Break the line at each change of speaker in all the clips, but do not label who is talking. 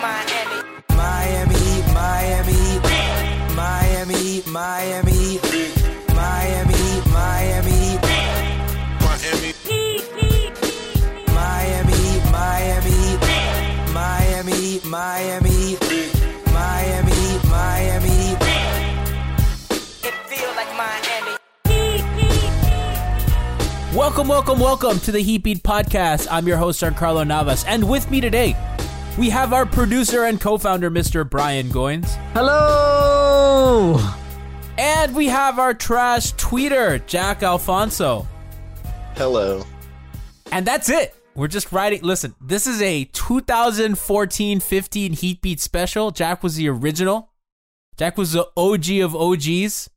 Miami.
Miami, Miami, Miami, Miami, Miami, Miami, Miami. Miami, Miami, Miami, Miami, Miami,
Miami. Miami.
Welcome, welcome, welcome to the Heat Beat Podcast. I'm your host, Giancarlo Navas, and with me today we have our producer and co-founder, Mr. Brian Goins,
Hello.
and we have our trash tweeter, Jack Alfonso.
Hello.
And that's it. We're just writing. Listen, this is a 2014-15 Heat Beat special. Jack was the original. Jack was the OG of OGs.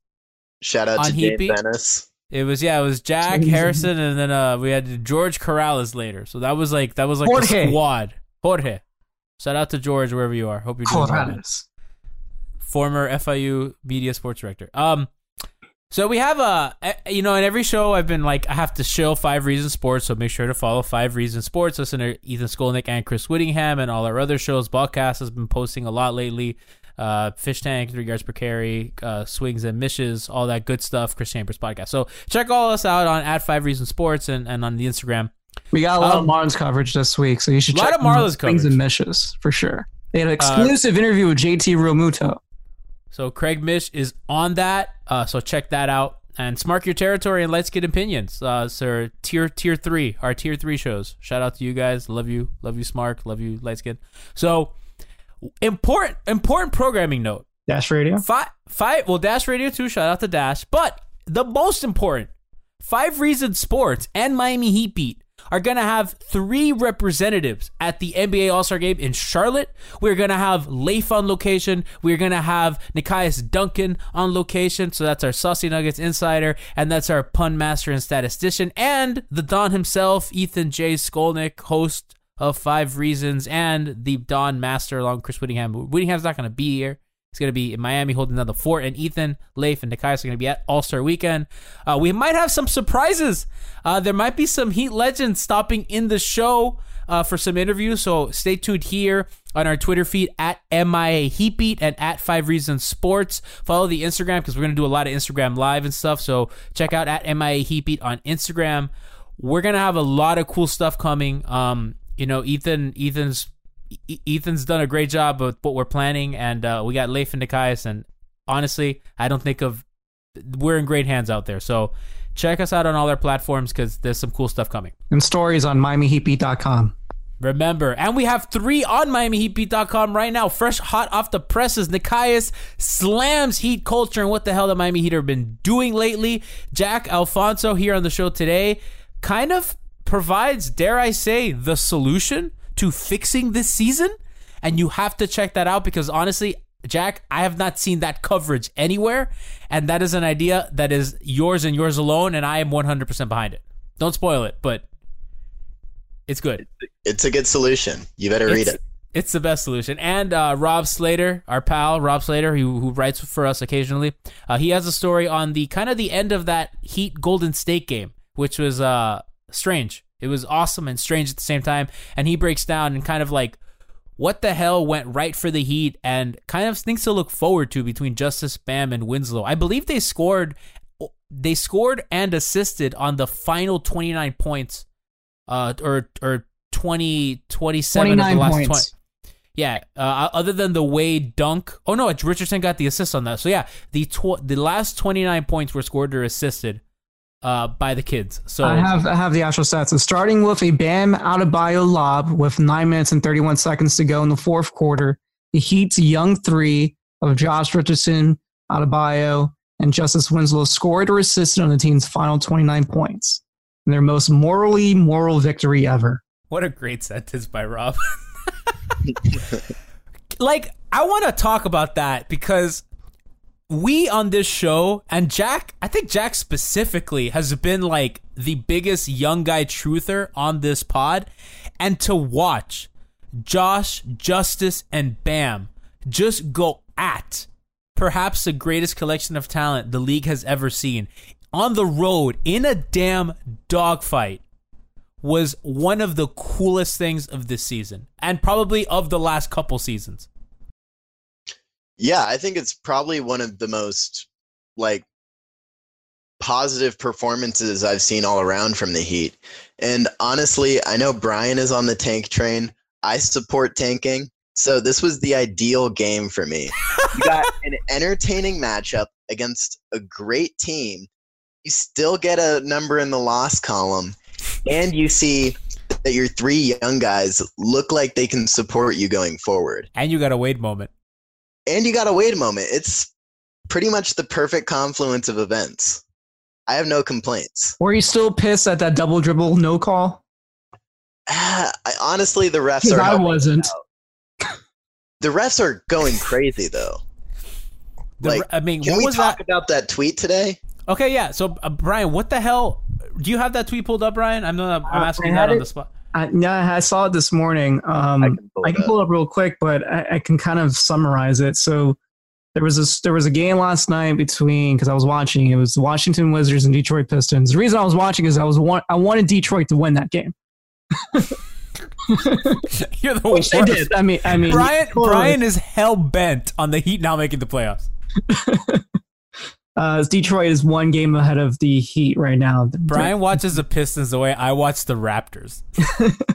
Shout out
On
to
Heat
Dave
Beat?
Venice.
It was yeah, it was Jack Harrison, and then uh we had George Corrales later. So that was like that was like the
Jorge.
squad. Jorge. Shout out to George wherever you are. Hope you're doing well. Former FIU media sports director. Um, so we have a you know in every show I've been like I have to show Five Reasons Sports, so make sure to follow Five Reasons Sports. Listen to Ethan Skolnick and Chris Wittyngham and all our other shows. Ballcast has been posting a lot lately. Uh, Fish Tank, Three Yards Per Carry, uh, Swings and Mishes, all that good stuff. Chris Chambers podcast. So check all us out on at Five Reasons Sports and, and on the Instagram.
We got a lot
Um,
of Marlins coverage this week, so you should
lot
check
of Marlins
Things and Mishes for sure. They had an exclusive interview with JT Realmuto.
So Craig Mish is on that. Uh, so check that out and mark your territory and let's get opinions. Uh, so tier tier three, our tier three shows. Shout out to you guys. Love you, love you, Smark. Love you, Lightskin. So important important programming note.
Dash Radio.
Five five. Well, Dash Radio too. Shout out to Dash. But the most important, Five Reasons Sports and Miami Heat Beat are gonna have three representatives at the NBA All Star Game in Charlotte. We're gonna have Leif on location. We're gonna have Nekias Duncan on location. So that's our Saucy Nuggets insider, and that's our pun master and statistician, and the Don himself, Ethan J. Skolnick, host of Five Reasons, and the Don Master along Chris Wittyngham. Wittyngham's not gonna be here. He's going to be in Miami holding down the fort, and Ethan, Leif, and Nekias are going to be at All Star Weekend. Uh, we might have some surprises. Uh, there might be some Heat legends stopping in the show uh, for some interviews, so stay tuned here on our Twitter feed at MIA Heatbeat and at Five Reasons Sports. Follow the Instagram because we're going to do a lot of Instagram live and stuff, so check out at MIA Heatbeat on Instagram. We're going to have a lot of cool stuff coming. Um, you know, Ethan, Ethan's E- Ethan's done a great job with what we're planning, and uh, we got Leif and Nekias. And honestly, I don't think of we're in great hands out there. So check us out on all our platforms because there's some cool stuff coming.
And stories on MiamiHeatBeat.com.
Remember, and we have three on MiamiHeatBeat.com right now, fresh hot off the presses. Nekias slams Heat culture and what the hell the Miami Heat have been doing lately. Jack Alfonso here on the show today kind of provides, dare I say, the solution to fixing this season. And you have to check that out because honestly, Jack, I have not seen that coverage anywhere. And that is an idea that is yours and yours alone. And I am 100% behind it. Don't spoil it, but it's good.
It's a good solution. You better read it.
It's the best solution. And uh, Rob Slater, our pal Rob Slater, who, who writes for us occasionally, uh, he has a story on the kind of the end of that Heat Golden State game, which was uh, strange. It was awesome and strange at the same time. And he breaks down and kind of like what the hell went right for the Heat and kind of things to look forward to between Justice Bam and Winslow. I believe they scored they scored and assisted on the final 29 points uh or or 20 27 of the
29
last
points.
20 yeah, uh, other than the Wade dunk. Oh no, Richardson got the assist on that. So yeah, the tw- the last 29 points were scored or assisted uh, by the kids. So
I have I have the actual stats. So starting with a Bam Adebayo lob with nine minutes and 31 seconds to go in the fourth quarter, the Heat's young three of Josh Richardson, Adebayo, and Justice Winslow scored or assisted on the team's final 29 points. In their most morally moral victory ever.
What a great sentence by Rob. like, I want to talk about that because we on this show, and Jack, I think Jack specifically has been like the biggest young guy truther on this pod. And to watch Josh, Justice, and Bam just go at perhaps the greatest collection of talent the league has ever seen on the road in a damn dogfight was one of the coolest things of this season and probably of the last couple seasons.
Yeah, I think it's probably one of the most like positive performances I've seen all around from the Heat. And honestly, I know Brian is on the tank train. I support tanking. So this was the ideal game for me. You got an entertaining matchup against a great team. You still get a number in the loss column, and you see that your three young guys look like they can support you going forward.
And you got a Wade moment.
And you got to wait a moment. It's pretty much the perfect confluence of events. I have no complaints.
Were you still pissed at that double dribble no call?
Ah, I, honestly, the refs
Because
are
I wasn't.
the refs are going crazy though.
The-
Like,
I mean,
Can
what
we
was
talk
that?
about that tweet today?
Okay, yeah. So, uh, Brian, what the hell? Do you have that tweet pulled up, Brian? I'm not, I'm
Uh,
asking
I
you that on
it.
the spot.
I, yeah, I saw it this morning. Um,
I
I
can
can,
pull it
pull
up.
it up real quick, but I, I can kind of summarize it. So there was a there was a game last night between because I was watching. It was the Washington Wizards and Detroit Pistons. The reason I was watching is I was want, I wanted Detroit to win that game,
You're the
which
worst.
they did. I mean, I mean,
Brian,
totally.
Brian is hell bent on the Heat now making the playoffs.
Uh, Detroit is one game ahead of the Heat right now.
Brian watches the Pistons the way I watch the Raptors.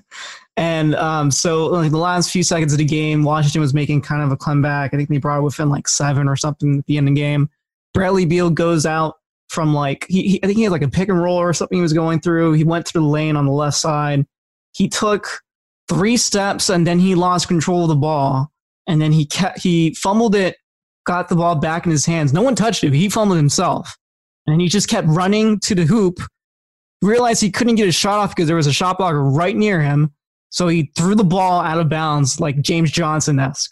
And um, so, like the last few seconds of the game, Washington was making kind of a comeback. I think they brought it within like seven or something at the end of the game. Bradley Beal goes out from like he, he I think he had like a pick and roll or something he was going through. He went through the lane on the left side. He took three steps and then he lost control of the ball. And then he kept he fumbled it, got the ball back in his hands. No one touched him. He fumbled himself, and he just kept running to the hoop. Realized he couldn't get his shot off because there was a shot blocker right near him. So he threw the ball out of bounds like James Johnson esque.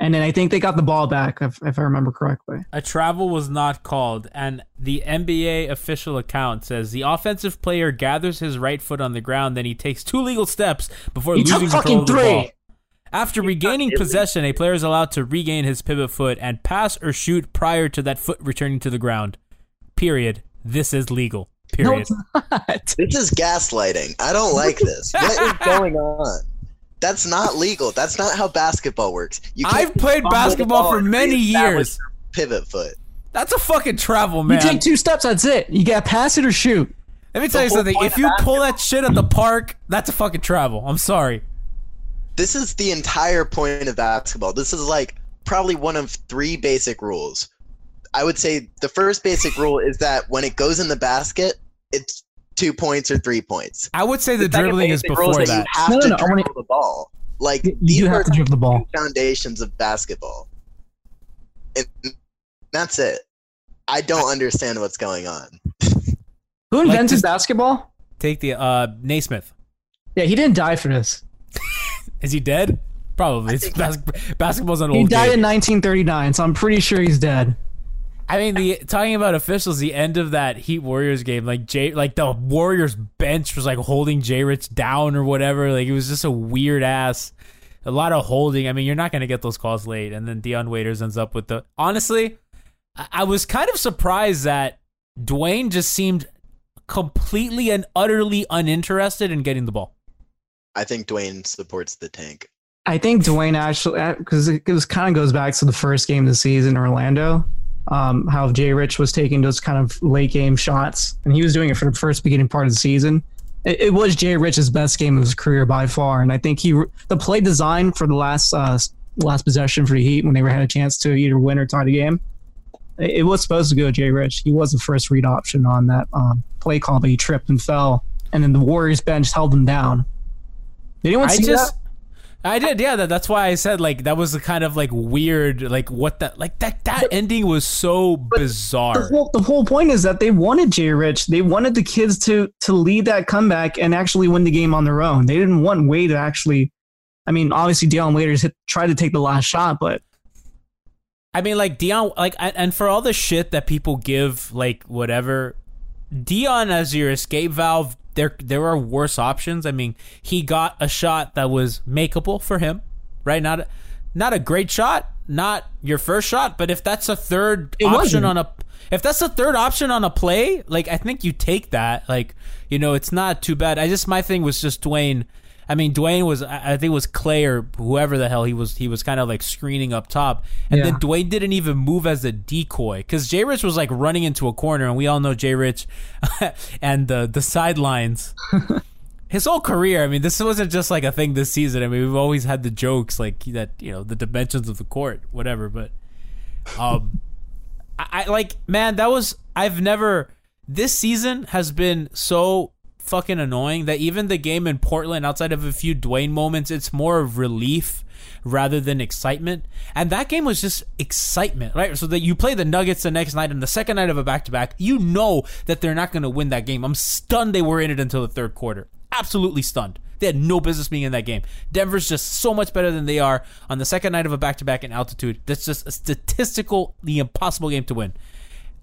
And then I think they got the ball back, if, if I remember correctly.
A travel was not called, and the NBA official account says the offensive player gathers his right foot on the ground, then he takes two legal steps before
He took
losing control of the
three.
ball. After regaining possession, a player is allowed to regain his pivot foot and pass or shoot prior to that foot returning to the ground. Period. This is legal.
No,
Period.
it's not.
This is gaslighting. I don't like this. what is going on? That's not legal. That's not how basketball works. You
I've played basketball for many years.
Pivot foot.
That's a fucking travel, man.
You take two steps, that's it. You got to pass it or shoot.
Let me tell you something. If you pull that shit at the park, that's a fucking travel. I'm sorry.
This is the entire point of basketball. This is like probably one of three basic rules. I would say the first basic rule is that when it goes in the basket, it's two points or three points.
I would say the,
The
dribbling is before
that
that.
You have
No, no,
to
no, I wanna-
the ball. Like
You
these are
have to dribble the ball.
foundations of basketball. And that's it. I don't understand what's going on.
Who invented
just-
basketball?
Take the uh Naismith.
Yeah, he didn't die for this.
Is he dead? Probably. It's
think-
bas- basketball's an old.
He died
game.
in 1939, so I'm pretty sure he's dead.
I mean, the talking about officials, the end of that Heat Warriors game, like Jay, like the Warriors bench was like holding Jay Rich down or whatever. Like it was just a weird ass, a lot of holding. I mean, you're not gonna get those calls late, and then Dion Waiters ends up with the. Honestly, I, I was kind of surprised that Dwyane just seemed completely and utterly uninterested in getting the ball.
I think Dwyane supports the tank.
I think Dwyane actually, because it, was kind of goes back to the first game of the season, Orlando. Um, how Jay Rich was taking those kind of late game shots, and he was doing it for the first beginning part of the season. It, it was Jay Rich's best game of his career by far, and I think he the play design for the last uh, last possession for the Heat when they had a chance to either win or tie the game. It, it was supposed to go Jay Rich. He was the first read option on that um, play call, but he tripped and fell, and then the Warriors bench held him down. Did anyone
I
see
just.
that?
I did, yeah. That, that's why I said like that was the kind of like weird, like what that, like that that ending was so bizarre.
the whole, the whole point is that they wanted Jay Rich. They wanted the kids to to lead that comeback and actually win the game on their own. They didn't want Wade to actually. I mean, obviously, Dion Waiters hit, tried to take the last shot, but
I mean, like Dion, like, and for all the shit that people give, like whatever, Dion as your escape valve, there there are worse options. I mean, he got a shot that was makeable for him, right? Not a, not a great shot, not your first shot, but if that's a third
It
option
wasn't.
on a, if that's a third option on a play, like I think you take that. Like you know, it's not too bad. I just my thing was just Dwyane. I mean, Dwyane was I think it was Clay or whoever the hell he was. He was kind of like screening up top, and then Dwyane didn't even move as a decoy because Jay Rich was like running into a corner, and we all know Jay Rich and the the sidelines. His whole career, I mean, this wasn't just like a thing this season. I mean, we've always had the jokes like that, you know, the dimensions of the court, whatever. But, um, I, I like, man, that was I've never. This season has been so fucking annoying that even the game in Portland, outside of a few Dwyane moments, it's more of relief rather than excitement. And that game was just excitement, right? So that you play the Nuggets the next night and the second night of a back to back, you know that they're not going to win that game. I'm stunned they were in it until the third quarter. Absolutely stunned. They had no business being in that game. Denver's just so much better than they are on the second night of a back to back in altitude. That's just a statistically impossible game to win.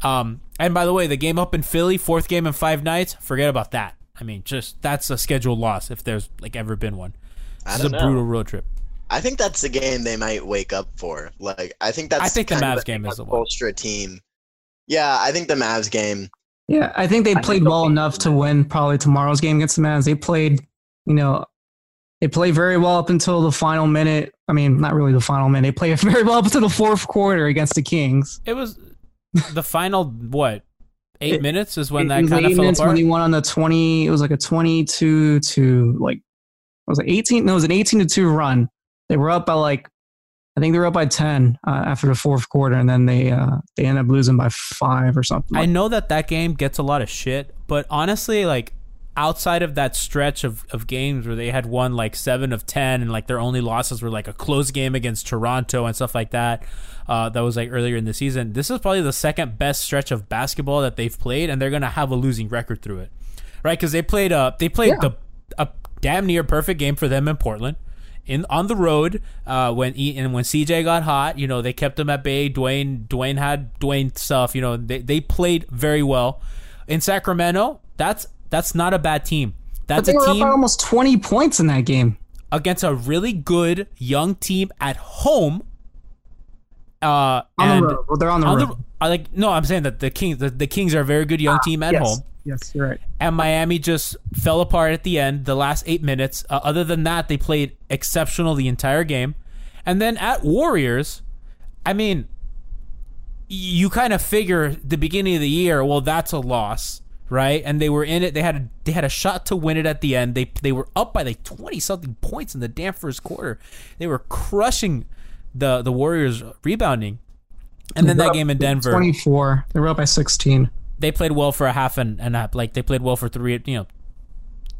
Um, and by the way, the game up in Philly, fourth game in five nights, forget about that. I mean, just that's a scheduled loss if there's like ever been one.
I
This is a
know.
brutal road trip.
I think that's the game they might wake up for. Like, I think that's.
I think the Mavs game is the one.
Ultra team. Yeah, I think the Mavs game.
yeah, I think they played well enough to win probably tomorrow's game against the Mavs. They played, you know, they played very well up until the final minute. I mean, not really the final minute. They played very well up until the fourth quarter against the Kings.
It was the final what eight
It-
minutes is when that kind of fell apart.
when won on the 20 it was like a 22 to like it was it 18 no it was an 18 to 2 run they were up by like i think they were up by 10 uh, after the fourth quarter and then they uh they ended up losing by five or something
I
like-
know that that game gets a lot of shit, but honestly, like outside of that stretch of, of games where they had won like seven of ten and like their only losses were like a close game against Toronto and stuff like that, uh, that was like earlier in the season. This is probably the second best stretch of basketball that they've played, and they're gonna have a losing record through it, right? Because they played uh they played
Yeah.
the a damn near perfect game for them in Portland. In on the road, uh, when e, and when CJ got hot, you know they kept him at bay. Dwyane Dwyane had Dwyane stuff. You know they, they played very well. In Sacramento, that's that's not a bad team. That's a team
almost 20 points in that game
against a really good young team at home. Uh,
on
and
the road well, they're on the
on
road
the I like no, I'm saying that the Kings the, the Kings are a very good young team at
yes.
home
yes you're right
and Miami just fell apart at the end, the last eight minutes. Uh, other than that, they played exceptional the entire game. And then at Warriors, I mean, you kind of figure the beginning of the year, well, that's a loss, right? And they were in it. They had a, they had a shot to win it at the end. They they were up by like twenty something points in the damn first quarter. They were crushing the the Warriors rebounding. And then that game in Denver.
24 they were up by 16
they played well for a half and and a, like they played well for three, you know,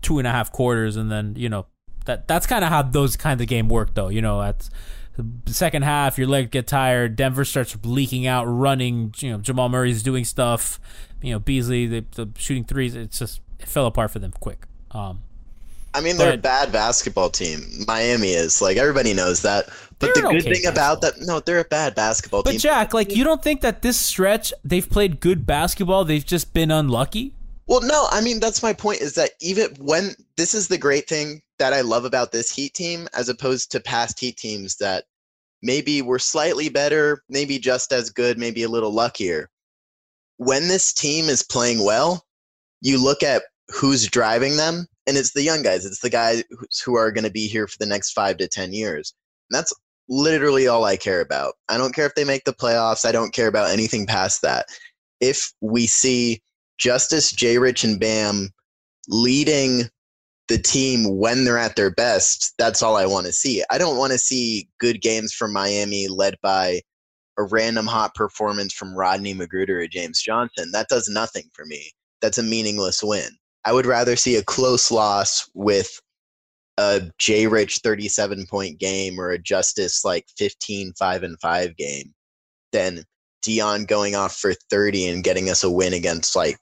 two and a half quarters, and then you know that that's kind of how those kind of game work, though. You know, that's the second half, your legs get tired. Denver starts leaking out, running. You know, Jamal Murray's doing stuff. You know, Beasley, the, the shooting threes. It's just it fell apart for them quick. Um,
I mean, they're a bad basketball team. Miami is like everybody knows that. But the good
okay
thing about that, no, they're a bad basketball
but
team.
Jack, like, you don't think that this stretch they've played good basketball? They've just been unlucky.
Well, no, I mean that's my point. Is that even when this is the great thing that I love about this Heat team, as opposed to past Heat teams that maybe were slightly better, maybe just as good, maybe a little luckier. When this team is playing well, you look at who's driving them, and it's the young guys. It's the guys who are going to be here for the next five to ten years. And that's literally all I care about. I don't care if they make the playoffs. I don't care about anything past that. If we see Justice, J. Rich, and Bam leading the team when they're at their best, that's all I want to see. I don't want to see good games from Miami led by a random hot performance from Rodney McGruder or James Johnson. That does nothing for me. That's a meaningless win. I would rather see a close loss with a J Rich 37 point game or a Justice like 15 5 and 5 game than Dion going off for 30 and getting us a win against like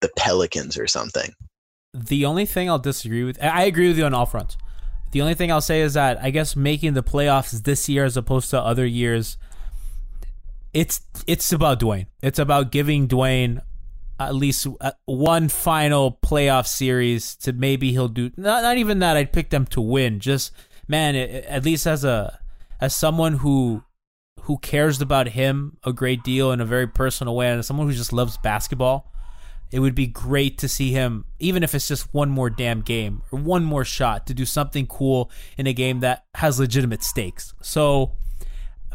the Pelicans or something.
The only thing I'll disagree with, I agree with you on all fronts. The only thing I'll say is that I guess making the playoffs this year as opposed to other years, it's it's about Dwyane. It's about giving Dwyane at least uh, one final playoff series to maybe he'll do. Not not even that I'd pick them to win. Just man, it, at least as a as someone who who cares about him a great deal in a very personal way, and as someone who just loves basketball it would be great to see him, even if it's just one more damn game or one more shot, to do something cool in a game that has legitimate stakes. So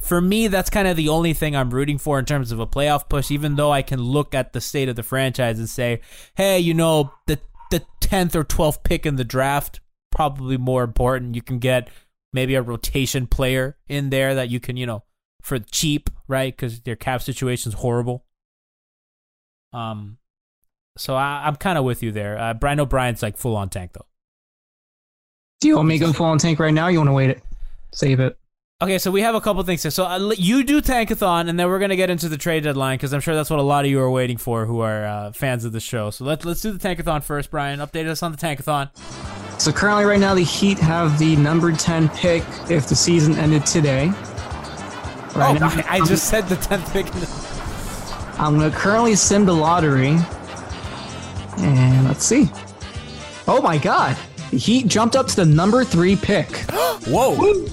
for me, that's kind of the only thing I'm rooting for in terms of a playoff push, even though I can look at the state of the franchise and say, hey, you know, the the tenth or twelfth pick in the draft, probably more important. You can get maybe a rotation player in there that you can, you know, for cheap, right? Because their cap situation's horrible. Um, so I, I'm kind of with you there. Uh, Brian O'Brien's like full on tank though.
Do you want me to go full on tank right now? You want to wait it? Save it.
Okay, so we have a couple things here. So uh, you do tankathon, and then we're gonna get into the trade deadline because I'm sure that's what a lot of you are waiting for, who are uh, fans of the show. So let's let's do the tankathon first. Brian, update us on the tankathon.
So currently, right now, the Heat have the number 10 pick if the season ended today. Right
oh,
now,
I, I just said the tenth pick.
I'm going to currently sim the lottery. And let's see. Oh my god. The Heat jumped up to the number three pick.
Whoa.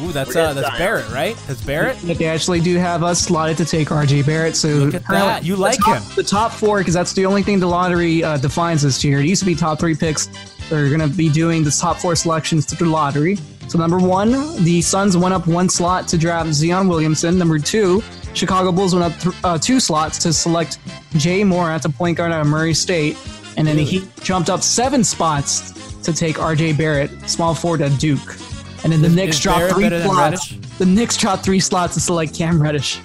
Ooh, that's uh, that's Barrett, right? That's Barrett.
But they actually do have us slotted to take RJ Barrett. So
Look at that. You like
top-
him.
The top four, because that's the only thing the lottery uh, defines this year. It used to be top three picks. They're going to be doing the top four selections through the lottery. So number one, the Suns went up one slot to draft Zion Williamson. Number two, Chicago Bulls went up th- uh, two slots to select Ja Morant the point guard out of Murray State. And then the Heat jumped up seven spots to take RJ Barrett, small forward at Duke. And then the Knicks
is
dropped
Barrett
three slots. The Knicks dropped three slots to select Cam Reddish.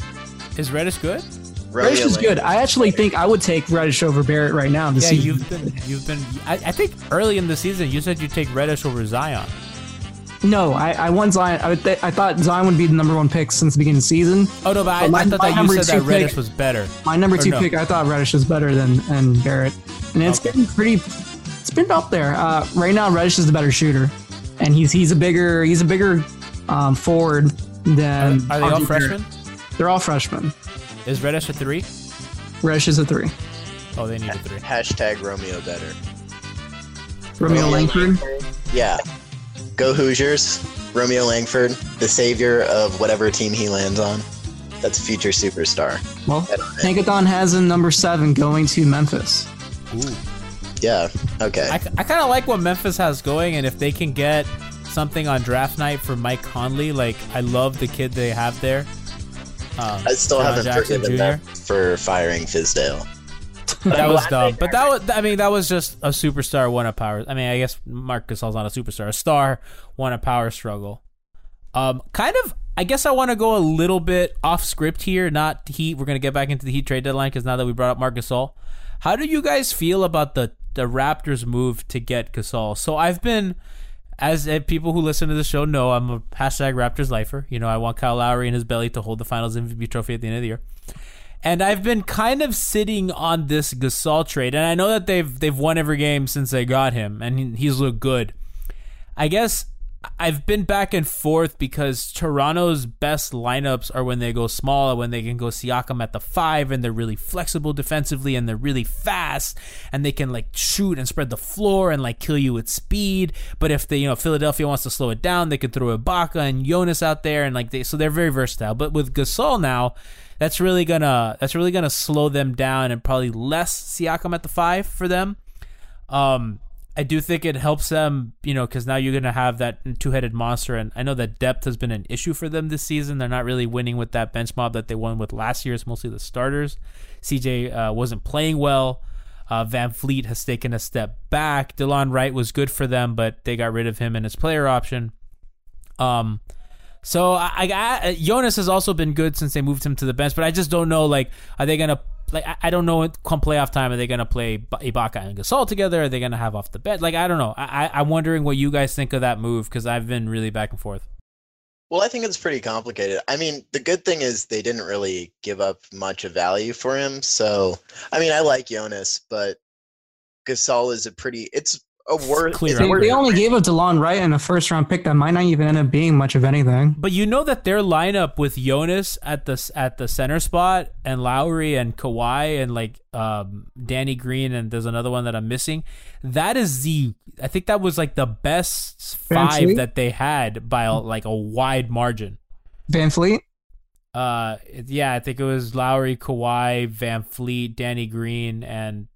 Is Reddish good?
Reddish is good. I actually think I would take Reddish over Barrett right now. This
Yeah,
season.
you've been you've been. I, I think early in the season you said you'd take Reddish over Zion.
No, I, I won Zion. I, th- I thought Zion would be the number one pick since the beginning of the season.
Oh no, but I,
my-
I thought that you
number
said
two
that Reddish
pick-
was better.
My number two
no?
pick, I thought Reddish was better than, than Barrett, and it's
Okay.
been pretty. It's been up there. Uh, right now, Reddish is the better shooter, and he's he's a bigger he's a bigger um, forward
Are,
than.
are they all freshmen?
They're all freshmen.
Is Reddish a three?
Reddish is a three.
Oh, they need a three.
Hashtag Romeo better.
Romeo Langford.
Yeah. Go Hoosiers. Romeo Langford, the savior of whatever team he lands on. That's a future superstar.
Well, Tankathon has a number seven going to Memphis.
Ooh.
Yeah. Okay.
I, I kind of like what Memphis has going, and if they can get something on draft night for Mike Conley, like I love the kid they have there. Um,
I still
John
haven't
Jackson
forgiven
Jr.
them for firing Fizdale.
That was dumb, but that was I mean that was just a superstar won a power. I mean I guess Marc Gasol's not a superstar, a star won a power struggle. Um, kind of I guess I want to go a little bit off script here, not Heat. We're gonna get back into the Heat trade deadline because now that we brought up Marc Gasol, how do you guys feel about the the Raptors move to get Gasol? So I've been, as uh, people who listen to the show know, I'm a hashtag Raptors lifer. You know, I want Kyle Lowry in his belly to hold the Finals MVP trophy at the end of the year. And I've been kind of sitting on this Gasol trade, and I know that they've they've won every game since they got him, and he- he's looked good. I guess I've been back and forth because Toronto's best lineups are when they go small, when they can go Siakam at the five, and they're really flexible defensively, and they're really fast, and they can like shoot and spread the floor and like kill you with speed. But if they, you know, Philadelphia wants to slow it down, they could throw Ibaka and Jonas out there, and like they, so they're very versatile. But with Gasol now, that's really gonna that's really gonna slow them down and probably less Siakam at the five for them. Um, I do think it helps them, you know, because now you're going to have that two headed monster. And I know that depth has been an issue for them this season. They're not really winning with that bench mob that they won with last year. It's mostly the starters. CJ uh, wasn't playing well. Uh, VanVleet has taken a step back. Delon Wright was good for them, but they got rid of him and his player option. Um, so I, I, I Jonas has also been good since they moved him to the bench, but I just don't know. Like, are they gonna like? I, I don't know. Come playoff time, are they gonna play Ibaka and Gasol together? Are they gonna have off the bench? Like, I don't know. I, I I'm wondering what you guys think of that move because I've been really back and forth.
Well, I think it's pretty complicated. I mean, the good thing is they didn't really give up much of value for him. So, I mean, I like Jonas, but Gasol is a pretty. It's a worth.
Clear
it's
They, they only gave up DeLon Wright in a first round pick that might not even end up being much of anything.
But you know that their lineup with Jonas at the at the center spot and Lowry and Kawhi and like um, Danny Green and there's another one that I'm missing. That is the I think that was like the best five
Fancy.
that they had by a, like a wide margin.
VanVleet.
Uh, yeah, I think it was Lowry, Kawhi, VanVleet, Danny Green, and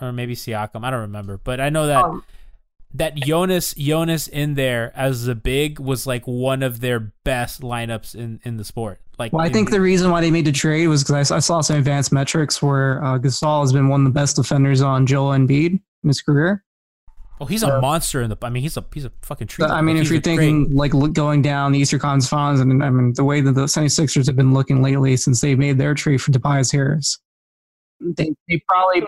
or maybe Siakam. I don't remember, but I know that
Um,
that Jonas Jonas in there as the big was like one of their best lineups in in the sport. Like,
Well, I
in
think the reason why they made the trade was because I, saw- I saw some advanced metrics where uh, Gasol has been one of the best defenders on Joel Embiid in his career.
oh, he's a monster in the. I mean, he's a he's a fucking tree.
But, I mean,
Like,
if you're
a great-
thinking like look, going down the Eastern Conference Finals, and I mean the way that the 76ers have been looking lately since they made their trade for Tobias Harris, they they probably,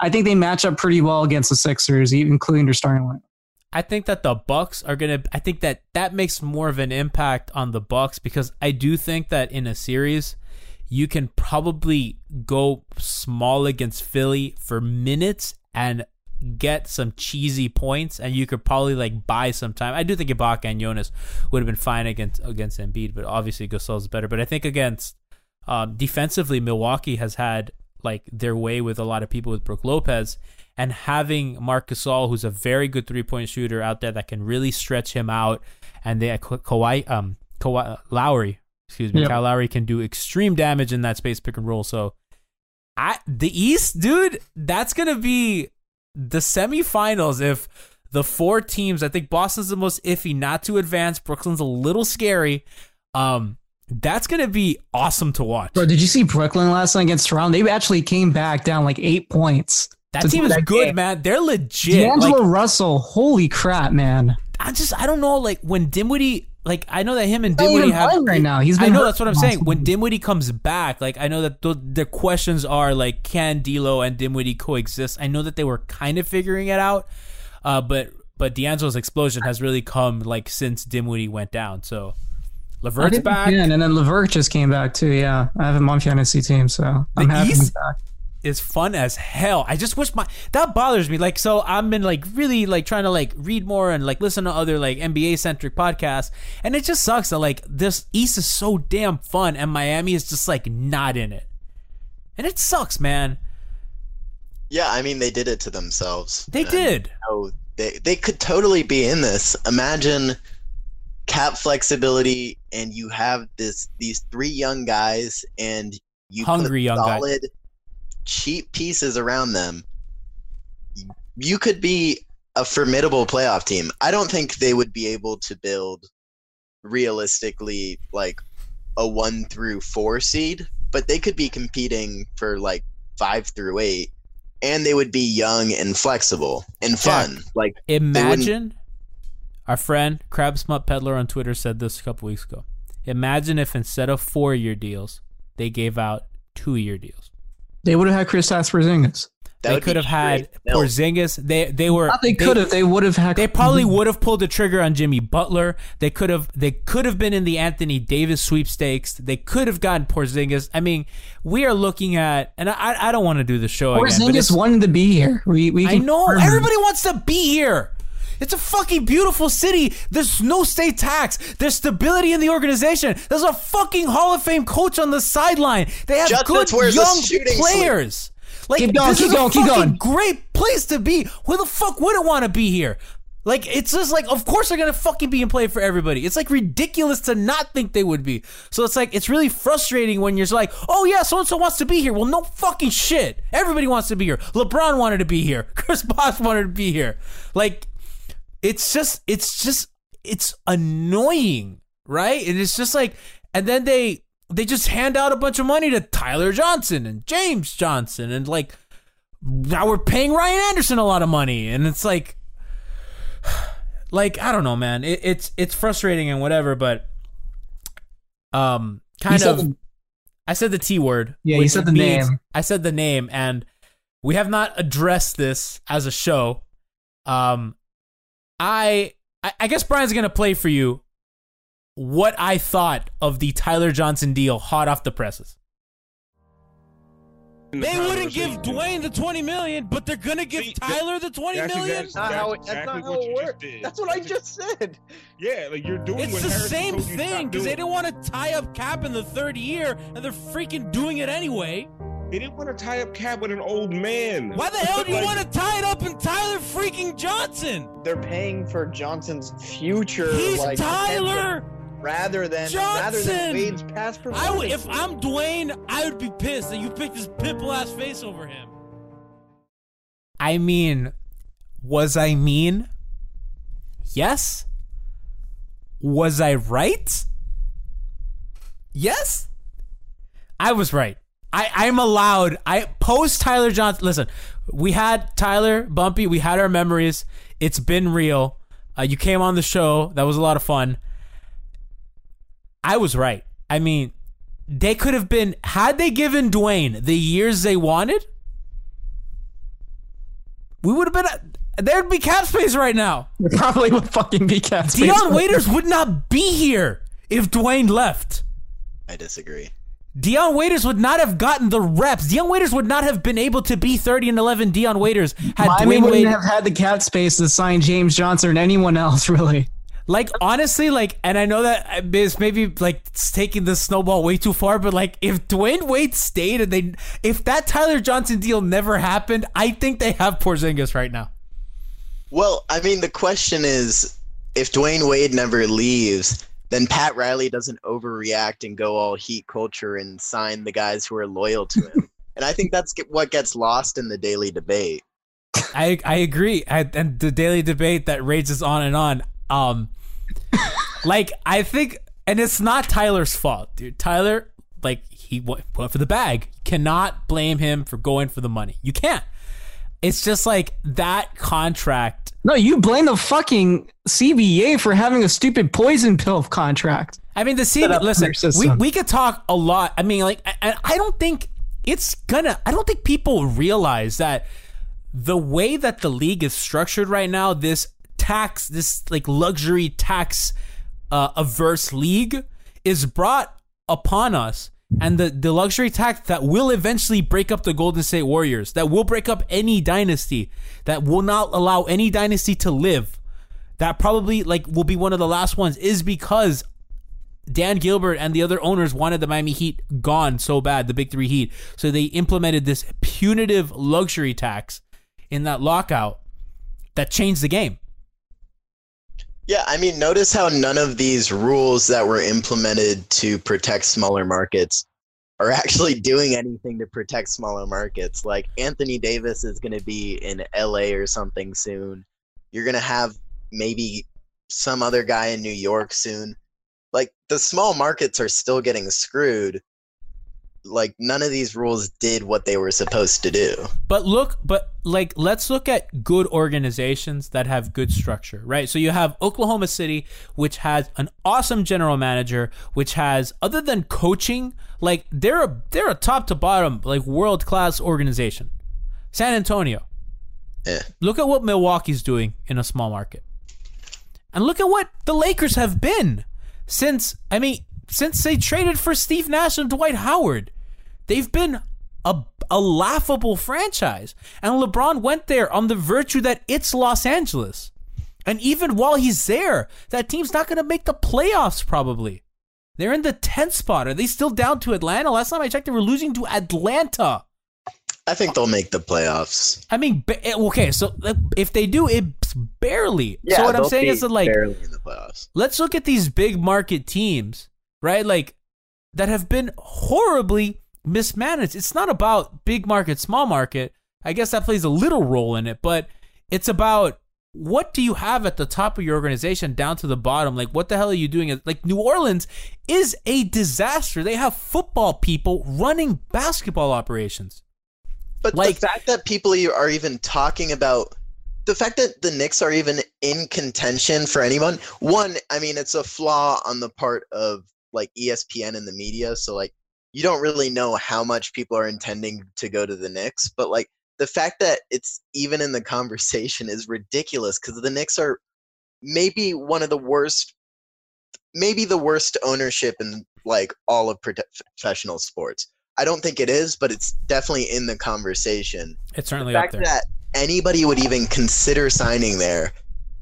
I think they match up pretty well against the Sixers, even including their starting lineup.
I think that the Bucks are gonna. I think that that makes more of an impact on the Bucks because I do think that in a series, you can probably go small against Philly for minutes and get some cheesy points, and you could probably like buy some time. I do think Ibaka and Jonas would have been fine against against Embiid, but obviously Gasol's better. But I think against um, defensively, Milwaukee has had like their way with a lot of people with Brook Lopez, and having Marc Gasol, who's a very good three point shooter out there that can really stretch him out, and they Ka- Kawhi um Kawhi Lowry, excuse me,
Yep.
Kyle Lowry can do extreme damage in that space pick and roll. So, I the East, dude, that's gonna be the semifinals if. The four teams, I think Boston's the most iffy not to advance. Brooklyn's a little scary. Um, that's gonna be awesome to watch.
Bro, did you see Brooklyn last night against Toronto? They actually came back down like eight points.
That team is
that
good,
game.
man. They're legit.
D'Angelo
Like,
Russell, holy crap, man!
I just I don't know. Like when Dinwiddie, like I know that him and Dinwiddie have.
right now. He's
I know that's what I'm saying. When. Dinwiddie comes back, like I know that the, the questions are like, can D'Lo and Dinwiddie coexist? I know that they were kind of figuring it out, uh, but but D'Angelo's explosion has really come like since Dinwiddie went down. So Levert's back.
he can, and then Levert just came back too. Yeah, I have him on fantasy team, so I'm
The
happy he's
East-
back.
is fun as hell. I just wish my that bothers me. Like so I've been like really like trying to like read more and like listen to other like NBA centric podcasts and it just sucks that like this East is so damn fun and Miami is just like not in it. And it sucks, man.
Yeah, I mean they did it to themselves.
They
And,
did.
Oh, they they could totally be in this. Imagine cap flexibility, and you have this these three young guys, and you
Hungry
put
young
solid, cheap pieces around them. You could be a formidable playoff team. I don't think they would be able to build realistically like a one through four seed, but they could be competing for like five through eight, and they would be young and flexible and fun. Like
Imagine our friend Crab Smut Peddler on Twitter said this a couple weeks ago. Imagine if instead of four year deals, they gave out two year deals.
They would have had Kristaps Porzingis.
That
they could have had
great. No.
Porzingis. They they were
Not they could have. They would have had.
They probably would have pulled the trigger on Jimmy Butler. They could have. They could have been in the Anthony Davis sweepstakes. They could have gotten Porzingis. I mean, we are looking at, and I I don't want to do the show again. but
Porzingis wanted to be here. We, we
I know everybody wants to be here. It's a fucking beautiful city. There's no state tax. There's stability in the organization. There's a fucking Hall of Fame coach on the sideline. They have
Justice
good
wears a
young
shooting sleeve.
players. Like
Keep going,
this
keep
is
going,
a
keep
fucking
going.
great place to be. Who the fuck wouldn't want to be here? Like it's just like, of course they're gonna fucking be in play for everybody. It's like ridiculous to not think they would be. So it's like it's really frustrating when you're like, oh yeah, so and so wants to be here. Well, no fucking shit. Everybody wants to be here. LeBron wanted to be here. Chris Bosh wanted to be here. Like it's just it's just it's annoying, right? And it's just like and then they they just hand out a bunch of money to Tyler Johnson and James Johnson and like now we're paying Ryan Anderson a lot of money and it's like like I don't know, man. It, it's it's frustrating and whatever, but um kind of
the-
I said the T word.
Yeah, you said the
means-
name.
I said the name and we have not addressed this as a show. Um I I, I guess Brian's gonna play for you what I thought of the Tyler Johnson deal hot off the presses. They wouldn't give Dwyane the twenty million, but they're gonna give
See,
Tyler the twenty
That's
million.
exact-
not how it, that's not how
what
it works. That's what I
That's
just said.
Yeah, like you're doing.
It's
what
the
Harrison
same
told you to
thing because they didn't want to tie up cap in the third year, and they're freaking doing it anyway.
They didn't want to tie up Cap with an old man.
Why the hell do you
Like,
want to tie it up in Tyler freaking Johnson?
They're paying for Johnson's future.
He's
like, potential
Tyler.
rather than rather
Johnson!
than Wade's past
I
performance.
would, if I'm Dwyane, I would be pissed that you picked this pimple ass face over him. I mean, was I mean? Yes. Was I right? Yes. I was right. I, I'm allowed. I post Tyler Johnson. Listen, we had Tyler Bumpy. We had our memories. It's been real. Uh, you came on the show. That was a lot of fun. I was right. I mean, they could have been had they given Dwyane the years they wanted. We would have been. There'd be cap space right now.
It probably would fucking be cap space.
Dion Waiters would not be here if Dwyane left.
I disagree.
Dion Waiters would not have gotten the reps. Dion Waiters would not have been able to be 30 and 11 Dion Waiters had
Miami
Dwyane
wouldn't
Wade.
have had the cap space to sign James Johnson or anyone else, really.
Like honestly, like, and I know that it's maybe like it's taking the snowball way too far, but like, if Dwyane Wade stayed and they, if that Tyler Johnson deal never happened, I think they have Porzingis right now.
Well, I mean, the question is, if Dwyane Wade never leaves, then Pat Riley doesn't overreact and go all heat culture and sign the guys who are loyal to him. and I think that's what gets lost in the daily debate.
I I agree, I, and the daily debate that rages on and on. Um, like I think, and it's not Tyler's fault, dude. Tyler, like he went, went for the bag. Cannot blame him for going for the money. You can't. It's just like that contract.
No, you blame the fucking CBA for having a stupid poison pill contract.
I mean, the
CBA.
Listen, we we could talk a lot. I mean, like, and I don't think it's gonna. I don't think people realize that the way that the league is structured right now, this tax, this like luxury tax uh, averse league, is brought upon us. And the, the luxury tax that will eventually break up the Golden State Warriors, that will break up any dynasty, that will not allow any dynasty to live, that probably like will be one of the last ones, is because Dan Gilbert and the other owners wanted the Miami Heat gone so bad, the Big Three Heat. So they implemented this punitive luxury tax in that lockout that changed the game.
Yeah, I mean, notice how none of these rules that were implemented to protect smaller markets are actually doing anything to protect smaller markets. Like Anthony Davis is going to be in LA or something soon. You're going to have maybe some other guy in New York soon. Like the small markets are still getting screwed. Like none of these rules did what they were supposed to do.
But look, but like, let's look at good organizations that have good structure, right? So you have Oklahoma City, which has an awesome general manager, which has, other than coaching, like they're a they're a top to bottom like world class organization. San Antonio,
Eh.
look at what Milwaukee's doing in a small market, and look at what the Lakers have been since. I mean, since they traded for Steve Nash and Dwight Howard. They've been a, a laughable franchise. And LeBron went there on the virtue that it's Los Angeles. And even while he's there, that team's not going to make the playoffs probably. They're in the 10th spot. Are they still down to Atlanta? Last time I checked, they were losing to Atlanta.
I think they'll make the playoffs.
I mean, eh, okay, so if they do, it's barely.
Yeah,
so what I'm saying is that, like,
barely in the playoffs.
let's look at these big market teams, right? Like that have been horribly mismanaged. It's not about big market, small market. I guess that plays a little role in it, but it's about what do you have at the top of your organization down to the bottom? Like what the hell are you doing? Like New Orleans is a disaster. They have football people running basketball operations.
But
Like-
the fact that people are even talking about the fact that the Knicks are even in contention for anyone, one, I mean, it's a flaw on the part of like ESPN and the media. So like you don't really know how much people are intending to go to the Knicks, but like the fact that it's even in the conversation is ridiculous because the Knicks are maybe one of the worst, maybe the worst ownership in like all of professional sports. I don't think it is, but it's definitely in the conversation.
It's certainly
the fact that anybody would even consider signing there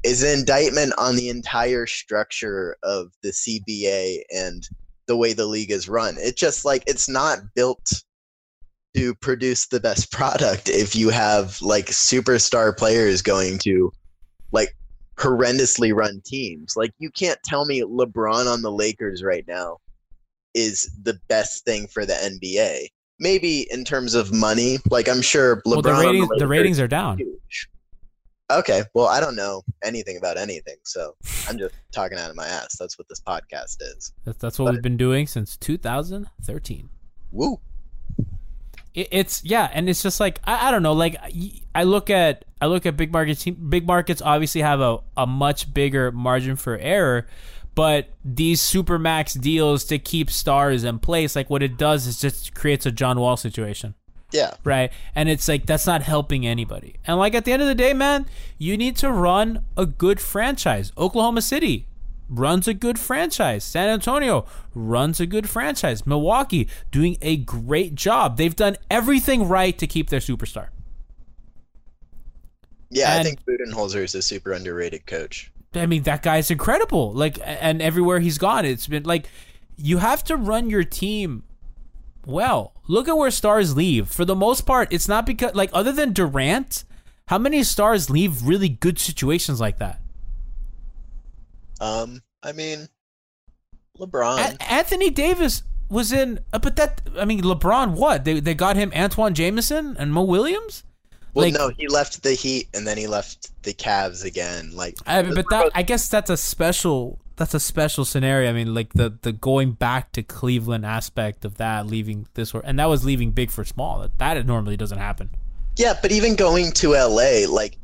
is an indictment on the entire structure of the CBA and the way the league is run. It just like it's not built to produce the best product if you have like superstar players going to like horrendously run teams. Like you can't tell me LeBron on the Lakers right now is the best thing for the NBA. Maybe in terms of money, like I'm sure LeBron
well, the ratings, the
Lakers
ratings are down.
huge. Okay, well, I don't know anything about anything, so I'm just talking out of my ass. That's what this podcast is.
That's, that's what
But-
we've been doing since 2013.
Woo.
it, it's yeah, and it's just like I, I don't know. Like I- I look at I look at big markets. Big markets obviously have a, a much bigger margin for error, but these super max deals to keep stars in place, like what it does is just creates a John Wall situation.
Yeah.
Right. And it's like that's not helping anybody. And like at the end of the day, man, you need to run a good franchise. Oklahoma City runs a good franchise. San Antonio runs a good franchise. Milwaukee doing a great job. They've done everything right to keep their superstar.
Yeah, I think Budenholzer is a super underrated coach.
I mean, that guy's incredible. Like, and everywhere he's gone, it's been like you have to run your team well. Look at where stars leave. For the most part, it's not because like other than Durant, how many stars leave really good situations like that?
Um, I mean, LeBron.
A- Anthony Davis was in, uh, but that I mean, LeBron. What they they got him Antawn Jamison and Mo Williams.
well,
like-
no, he left the Heat and then he left the Cavs again. Like,
I, but that I guess that's a special that's a special scenario. I mean, like the the going back to Cleveland aspect of that, leaving this and that was leaving big for small. That that normally doesn't happen.
yeah, but even going to LA, like,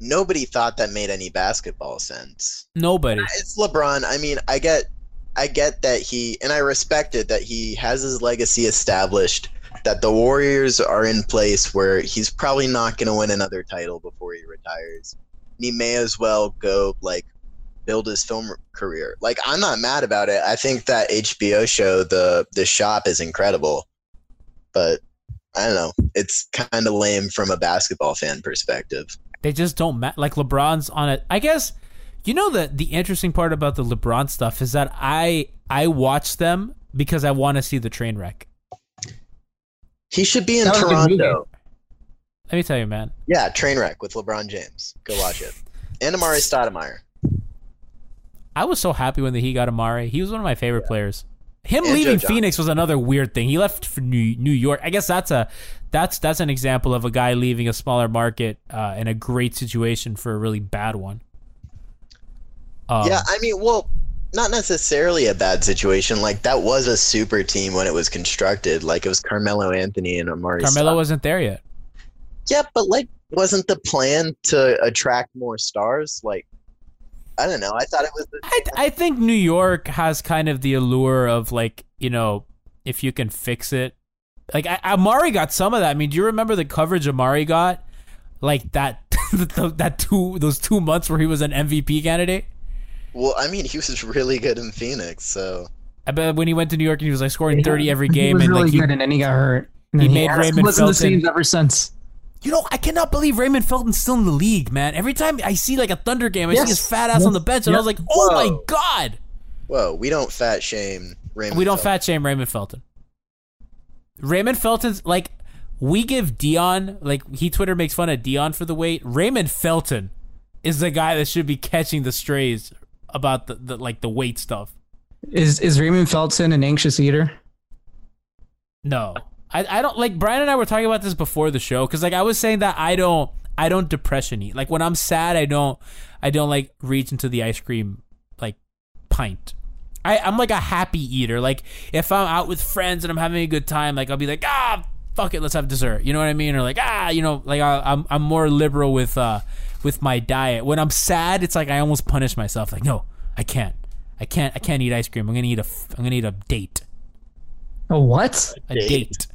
nobody thought that made any basketball sense.
Nobody.
It's LeBron. I mean, I get, I get that he, and I respect it that he has his legacy established. That the Warriors are in place where he's probably not going to win another title before he retires. And he may as well go like build his film career. Like I'm not mad about it. I think that HBO show, the the shop, is incredible. But I don't know. It's kind of lame from a basketball fan perspective.
They just don't ma- like LeBron's on it. I guess you know the the interesting part about the LeBron stuff is that I I watch them because I want to see the train wreck.
He should be in
That was a good movie.
Toronto.
Let me tell you, man.
Yeah, train wreck with LeBron James. Go watch it. And Amar'e Stoudemire.
I was so happy when the Heat got Amar'e. He was one of my favorite players. Him
And
leaving. Phoenix was another weird thing. He left for New, New York. I guess that's a that's that's an example of a guy leaving a smaller market uh, in a great situation for a really bad one. Um,
yeah, I mean, well, not necessarily a bad situation. Like that was a super team when it was constructed. Like it was Carmelo Anthony and Amar'e.
Carmelo wasn't there yet.
Yeah, but like, wasn't the plan to attract more stars? Like, I don't know. I thought it was. The,
I I think New York has kind of the allure of like you know if you can fix it. Like I, Amar'e got some of that. I mean, do you remember the coverage Amar'e got? Like that that two those two months where he was an MVP candidate.
well, I mean, he was really good in Phoenix, so
I bet when he went to New York and he was like scoring thirty every
He
game
was
and
really
like you,
good, and then he got hurt. And
he
then
made
hasn't
Raymond
listened to
Felton-
Steams ever since.
You know, I cannot believe Raymond Felton's still in the league, man. Every time I see like a Thunder game, I see his fat ass on the bench, and I was like, "Oh my god!"
whoa, we don't fat shame Raymond.
We don't
Felton.
fat shame Raymond Felton. Raymond Felton's like we give Dion like he Twitter makes fun of Dion for the weight. Raymond Felton is the guy that should be catching the strays about the, the like the weight stuff.
Is is Raymond Felton an anxious eater?
No, I, I don't like Brian and I were talking about this before the show because like I was saying that I don't I don't depression eat like when I'm sad I don't I don't like reach into the ice cream like pint. I I'm like a happy eater. Like if I'm out with friends and I'm having a good time, like I'll be like ah fuck it let's have dessert. You know what I mean? Or like ah you know like I, I'm I'm more liberal with uh with my diet. When I'm sad, it's like I almost punish myself. Like no, I can't. I can't. I can't eat ice cream. I'm gonna eat a. I'm gonna eat a date.
A what?
A
Date.
date.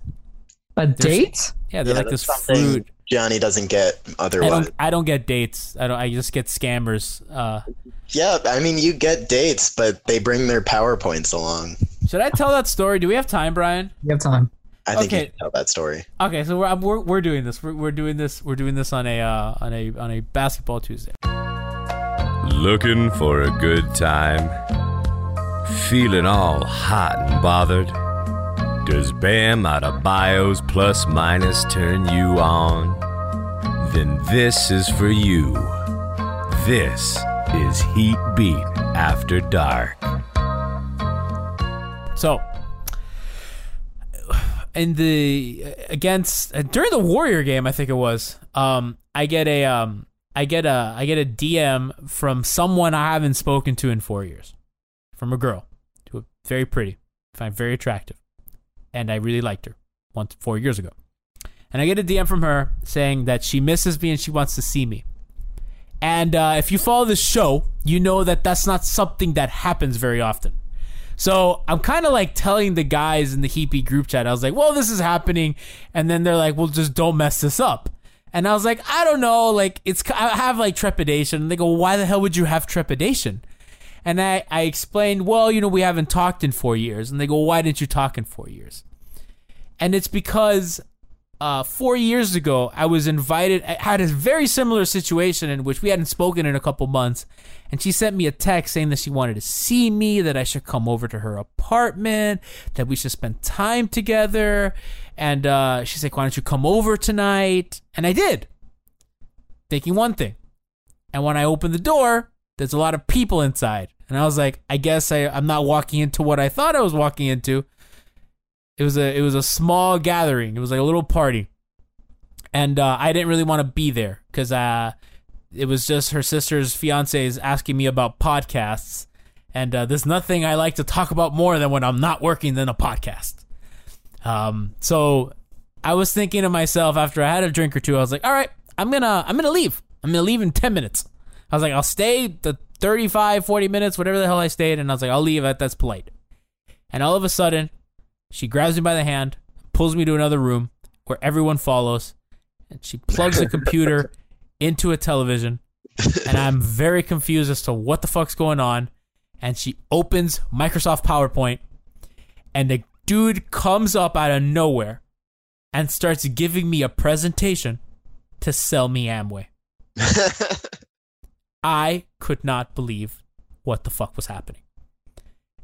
A date?
Yeah, they're
Yeah,
like this food.
Johnny doesn't get
I don't. I don't get dates. I don't. I just get scammers. Uh,
Yeah, I mean, you get dates, but they bring their PowerPoints along.
should I tell that story? Do we have time, Brian?
You have time.
I think
Okay.
you can tell that story.
Okay, so we're we're, we're doing this. We're, we're doing this. We're doing this on a uh, on a on a basketball Tuesday.
Looking for a good time? Feeling all hot and bothered? Does Bam Adebayo's Plus Minus turn you on? Then this is for you. This is Heat Beat After Dark.
So, in the against during the Warrior game, I think it was. Um, I get a um, I get a I get a DM from someone I haven't spoken to in four years, from a girl, who very pretty, find very attractive, and I really liked her once four years ago. And I get a DM from her saying that she misses me and she wants to see me. And uh, if you follow this show, you know that that's not something that happens very often. So I'm kind of like telling the guys in the Heapy group chat, I was like, well, this is happening. And then they're like, well, just don't mess this up. And I was like, I don't know. Like, it's, I have like trepidation. And they go, why the hell would you have trepidation? And I, I explained, well, you know, we haven't talked in four years. And they go, why didn't you talk in four years? And it's because uh, four years ago, I was invited. I had a very similar situation in which we hadn't spoken in a couple months, and she sent me a text saying that she wanted to see me, that I should come over to her apartment, that we should spend time together, and uh, she's like, "Why don't you come over tonight?" And I did, thinking one thing, and when I opened the door, there's a lot of people inside, and I was like, "I guess I, I'm not walking into what I thought I was walking into." It was a it was a small gathering. It was like a little party, and uh, I didn't really want to be there because uh, it was just her sister's fiance's asking me about podcasts, and uh, there's nothing I like to talk about more than when I'm not working than a podcast. Um, so I was thinking to myself after I had a drink or two, I was like, all right, I'm gonna I'm gonna leave. I'm gonna leave in ten minutes. I was like, I'll stay the 35, 40 minutes, whatever the hell I stayed, and I was like, I'll leave. That that's polite. And all of a sudden, she grabs me by the hand, pulls me to another room where everyone follows, and she plugs a computer into a television. And I'm very confused as to what the fuck's going on. And she opens Microsoft PowerPoint, and the dude comes up out of nowhere and starts giving me a presentation to sell me Amway. I could not believe what the fuck was happening.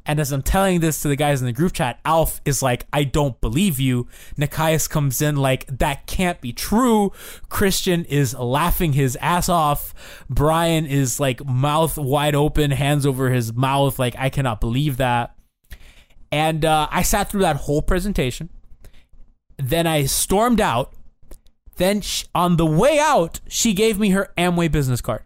And as I'm telling this to the guys in the group chat, Alf is like, I don't believe you. Nekias comes in like, that can't be true. Christian is laughing his ass off. Brian is like, mouth wide open, hands over his mouth, like, I cannot believe that. And uh, I sat through that whole presentation. Then I stormed out. Then sh on the way out, she gave me her Amway business card.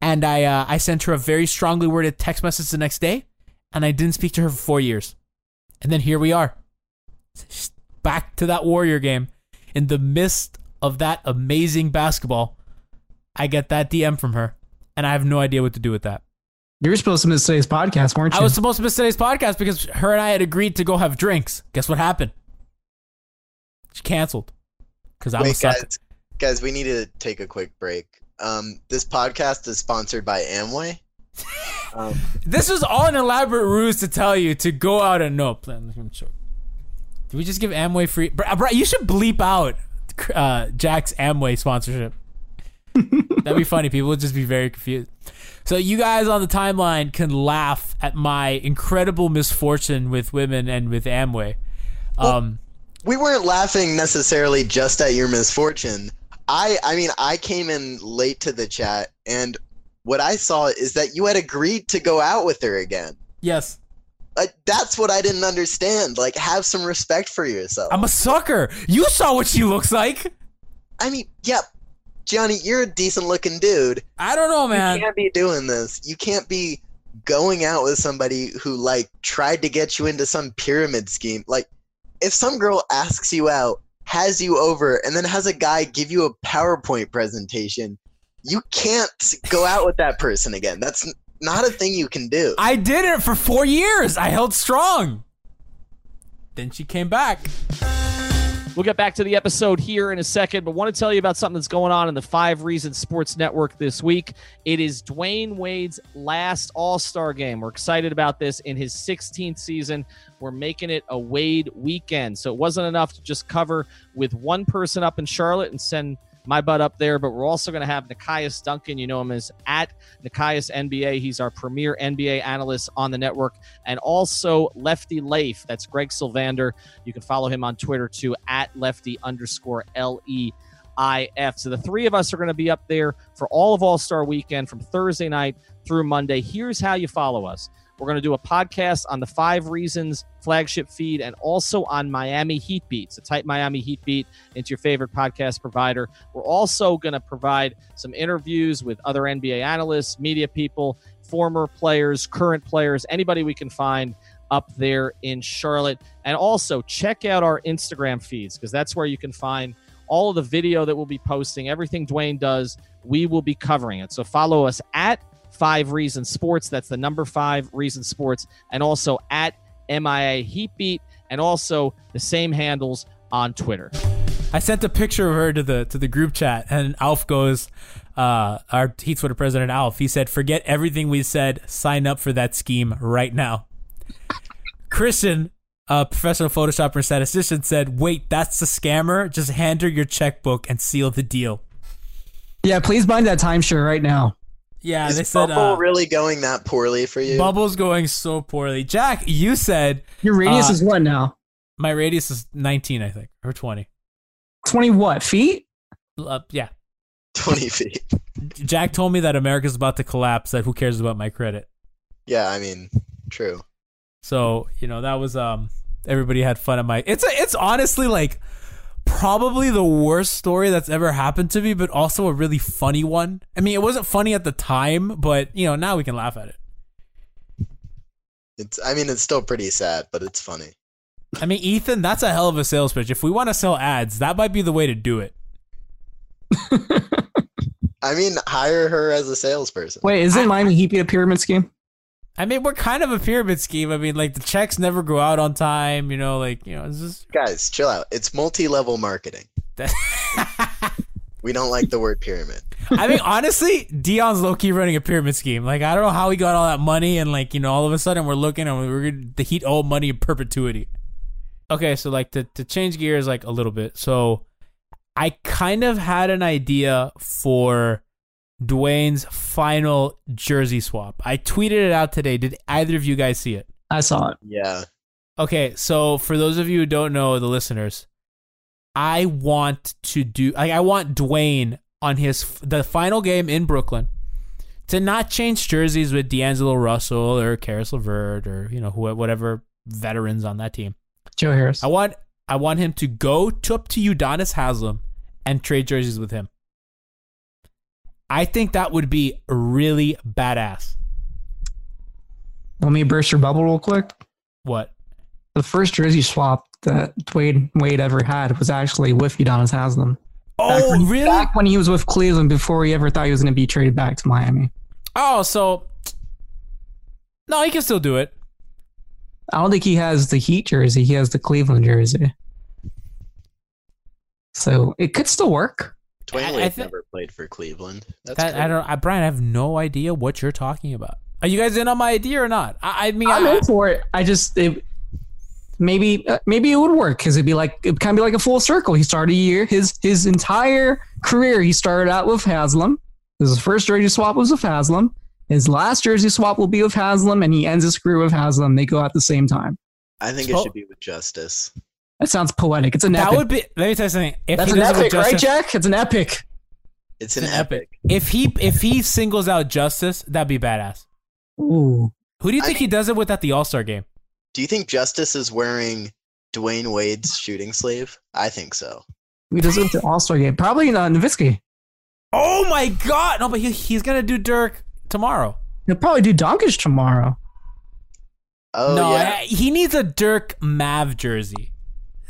And I uh, I sent her a very strongly worded text message the next day, and I didn't speak to her for four years, and then here we are, back to that Warrior game, in the midst of that amazing basketball. I get that DM from her, and I have no idea what to do with that.
You were supposed to miss today's podcast, weren't you?
I was supposed to miss today's podcast because her and I had agreed to go have drinks. Guess what happened? She canceled because I was
Wait,
sucker.
guys, guys, we need to take a quick break. Um, this podcast is sponsored by Amway. Um,
This was all an elaborate ruse to tell you to go out and no plan. I'm sure. Did we just give Amway free? Bro, bro, you should bleep out uh, Jack's Amway sponsorship. That'd be funny. People would just be very confused. So you guys on the timeline can laugh at my incredible misfortune with women and with Amway. Um,
we weren't laughing necessarily just at your misfortune. I I mean I came in late to the chat and what I saw is that you had agreed to go out with her again.
yes,
Like that's what I didn't understand. Like have some respect for yourself.
I'm a sucker. You saw what she looks like.
I mean, yep. Johnny, you're a decent looking dude.
I don't know, man.
You can't be doing this. You can't be going out with somebody who like tried to get you into some pyramid scheme. Like if some girl asks you out, has you over, and then has a guy give you a PowerPoint presentation, you can't go out with that person again. That's not a thing you can do.
I did it for four years. I held strong. Then she came back.
We'll get back to the episode here in a second, but want to tell you about something that's going on in the Five Reasons Sports Network this week. It is Dwyane Wade's last All Star game. We're excited about this in his 16th season. We're making it a Wade weekend. So it wasn't enough to just cover with one person up in Charlotte and send my butt up there, but we're also going to have Nekias Duncan. You know him as at Nekias NBA. He's our premier NBA analyst on the network. And also Lefty Leif. That's Greg Sylvander. You can follow him on Twitter too at lefty underscore L E I F. So the three of us are going to be up there for all of All Star weekend from Thursday night through Monday. Here's how you follow us. We're going to do a podcast on the Five Reasons flagship feed and also on Miami Heat Beat. So type Miami Heat Beat into your favorite podcast provider. We're also going to provide some interviews with other NBA analysts, media people, former players, current players, anybody we can find up there in Charlotte. And also check out our Instagram feeds because that's where you can find all of the video that we'll be posting, everything Dwyane does, we will be covering it. So follow us at Five Reason Sports. That's the number five Reason Sports, and also at MIA Heat Beat, and also the same handles on Twitter.
I sent a picture of her to the to the group chat, and Alf goes, uh, our Heat Twitter president Alf. He said, "Forget everything we said. Sign up for that scheme right now." Christian, a professional photoshopper and statistician, said, "Wait, that's the scammer. Just hand her your checkbook and seal the deal."
Yeah, please bind that timeshare right now.
Yeah,
is
they said
Bumble
uh,
really going that poorly for you?
Bumble's going so poorly. Jack, you said
Your radius
Uh,
is what now?
my radius is 19, I think, or 20.
20 what? Feet?
Uh, yeah,
20 feet.
Jack told me that America's about to collapse. That who cares about my credit?
Yeah, I mean, true.
So you know that was um everybody had fun at my. It's a, it's honestly like probably the worst story that's ever happened to me, but also a really funny one. I mean, it wasn't funny at the time, but you know now we can laugh at it.
It's I mean it's still pretty sad, but it's funny.
I mean, Ethan, that's a hell of a sales pitch. If we want to sell ads, that might be the way to do it.
I mean, hire her as a salesperson.
Wait, isn't Miami Heat a pyramid scheme?
I mean, we're kind of a pyramid scheme. I mean, like the checks never go out on time. You know, like you know, it's just
Guys, chill out. It's multi-level marketing. We don't like the word pyramid.
I mean, honestly, Dion's low key running a pyramid scheme. Like, I don't know how he got all that money, and like, you know, all of a sudden we're looking and we're gonna, the Heat owe money in perpetuity. Okay, so like to to change gears like a little bit. So, I kind of had an idea for Dwyane's final jersey swap. I tweeted it out today. Did either of you guys see it?
I saw it.
Yeah.
Okay, so for those of you who don't know, the listeners, I want to do. Like, I want Dwyane on his the final game in Brooklyn to not change jerseys with D'Angelo Russell or Caris LeVert or you know who whatever veterans on that team.
Joe Harris.
I want I want him to go to up to Udonis Haslam and trade jerseys with him. I think that would be really badass.
Let me burst your bubble real quick.
What?
The first jersey swap that Dwyane Wade ever had was actually with Udonis Haslam.
Oh,
when,
really?
Back when he was with Cleveland before he ever thought he was going to be traded back to Miami.
Oh, so no, he can still do it.
I don't think he has the Heat jersey. He has the Cleveland jersey. So it could still work.
Dwyane
I- I
Wade never played for Cleveland. That's
That I don't. I, Brian, I have no idea what you're talking about. Are you guys in on my idea or not? I, I mean,
I'm
I,
in for it. I just it, maybe uh, maybe it would work because it'd be like it kind of be like a full circle. He started a year his his entire career. He started out with Haslam. His first jersey swap was with Haslam. His last jersey swap will be with Haslam, and he ends his career with Haslam. They go at the same time.
I think
So-
it should be with Justice.
That sounds poetic. It's an epic.
that
epic.
would be. Let me tell you something. If
That's
he
an
does it with
epic, right, Jack? It's an epic.
It's an,
It's
epic.
If he if he singles out Justice, that'd be badass.
Ooh.
Who do you
I
think he does it with at the All Star game?
Do you think Justice is wearing Dwyane Wade's shooting sleeve? I think so.
He does it with the All Star game. Probably not Nowitzki.
Oh my God! No, but he, he's gonna do Dirk tomorrow.
He'll probably do Doncic tomorrow.
Oh
no,
yeah.
I- he needs a Dirk Mav jersey.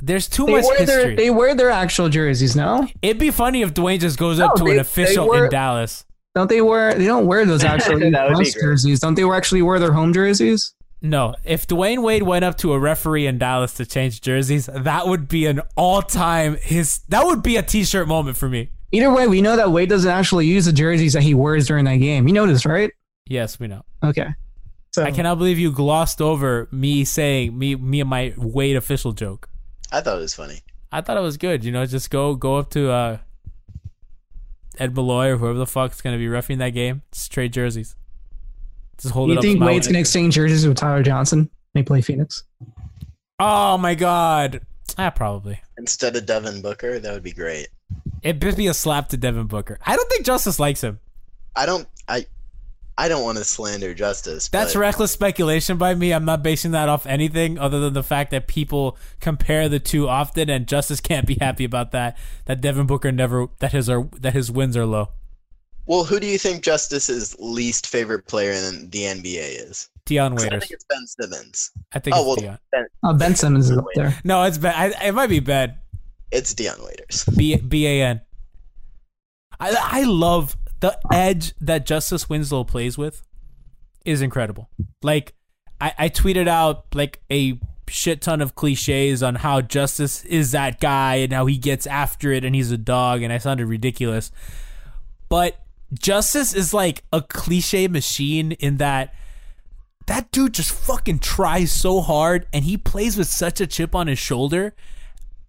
There's too
They
much
wear, their,
history.
they wear their actual jerseys now.
It'd be funny if Dwyane just goes up to
they-
an official
were-
in Dallas.
Don't they wear? They don't wear those actual
That would be
house jerseys. Don't they actually wear their home jerseys?
No, if Dwyane Wade went up to a referee in Dallas to change jerseys, that would be an all-time his. That would be a T-shirt moment for me.
Either way, we know that Wade doesn't actually use the jerseys that he wears during that game. You noticed, right?
Yes, we know.
Okay. So
I cannot believe you glossed over me saying me me and my Wade official joke.
I thought it was funny.
I thought it was good. You know, just go go up to uh, Ed Malloy or whoever the fuck's gonna be refing that game. Just trade jerseys. Just hold it
you think
to
Wade's gonna exchange jerseys with Tyler Johnson? They play Phoenix.
Oh my god. Ah, probably.
Instead of Devin Booker, that would be great.
It'd be a slap to Devin Booker. I don't think Justice likes him.
I don't. I. I don't want to slander Justice.
That's
but
reckless speculation by me. I'm not basing that off anything other than the fact that people compare the two often, and Justice can't be happy about that. That Devin Booker never that his are that his wins are low.
Well, who do you think Justice's least favorite player in the NBA is?
Dion
'Cause I think it's Ben Simmons.
I think
oh
it's
well,
Dion.
Ben,
Uh, ben Simmons is up there.
No, it's Ben. I, it might be Ben.
it's Dion Waiters.
B B A N. I I love the edge that Justice Winslow plays with is incredible. Like I, I tweeted out like a shit ton of cliches on how Justice is that guy and how he gets after it and he's a dog and I sounded ridiculous. But Justice is like a cliche machine in that that dude just fucking tries so hard and he plays with such a chip on his shoulder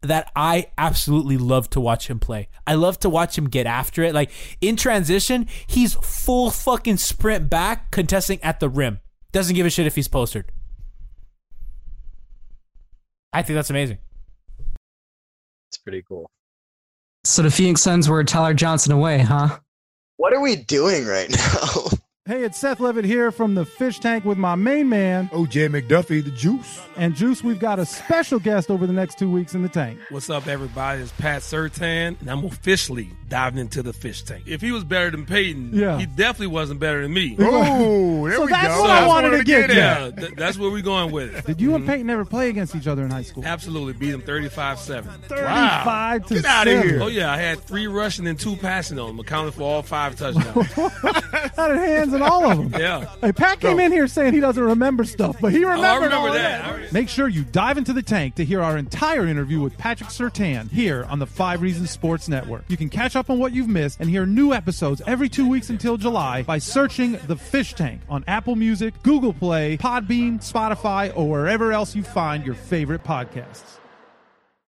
that I absolutely love to watch him play. I love to watch him get after it. Like in transition, he's full fucking sprint back, contesting at the rim. Doesn't give a shit if he's postered. I think that's amazing.
It's pretty cool.
So the Phoenix Suns were Tyler Johnson away, huh?
What are we doing right now?
Hey, it's Seth Levitt here from the Fish Tank with my main man,
OJ McDuffie, the juice.
and Juice. We've got a special guest over the next two weeks in the tank.
What's up, everybody? It's Pat Surtain, and I'm officially diving into the fish tank. If he was better than Peyton,
Yeah.
he definitely wasn't better than me.
Oh, there
So
we
that's
go.
what I wanted to get
Yeah, th- that's where we're going with it.
Did you and Peyton ever play against each other in high school?
Absolutely beat him 35-7.
35 to
Get outta
7.
here.
Oh yeah, I had three rushing and two passing on him, accounted for all five touchdowns.
Had hands in all of them.
yeah.
Hey, Pat came in here saying he doesn't remember stuff, but he remembered
Oh, I remember
all
that.
that. Make sure you dive into the tank to hear our entire interview with Patrick Surtain here on the Five Reasons Sports Network. You can catch up on what you've missed and hear new episodes every two weeks until July by searching The Fish Tank on Apple Music, Google Play, Podbean, Spotify, or wherever else you find your favorite podcasts.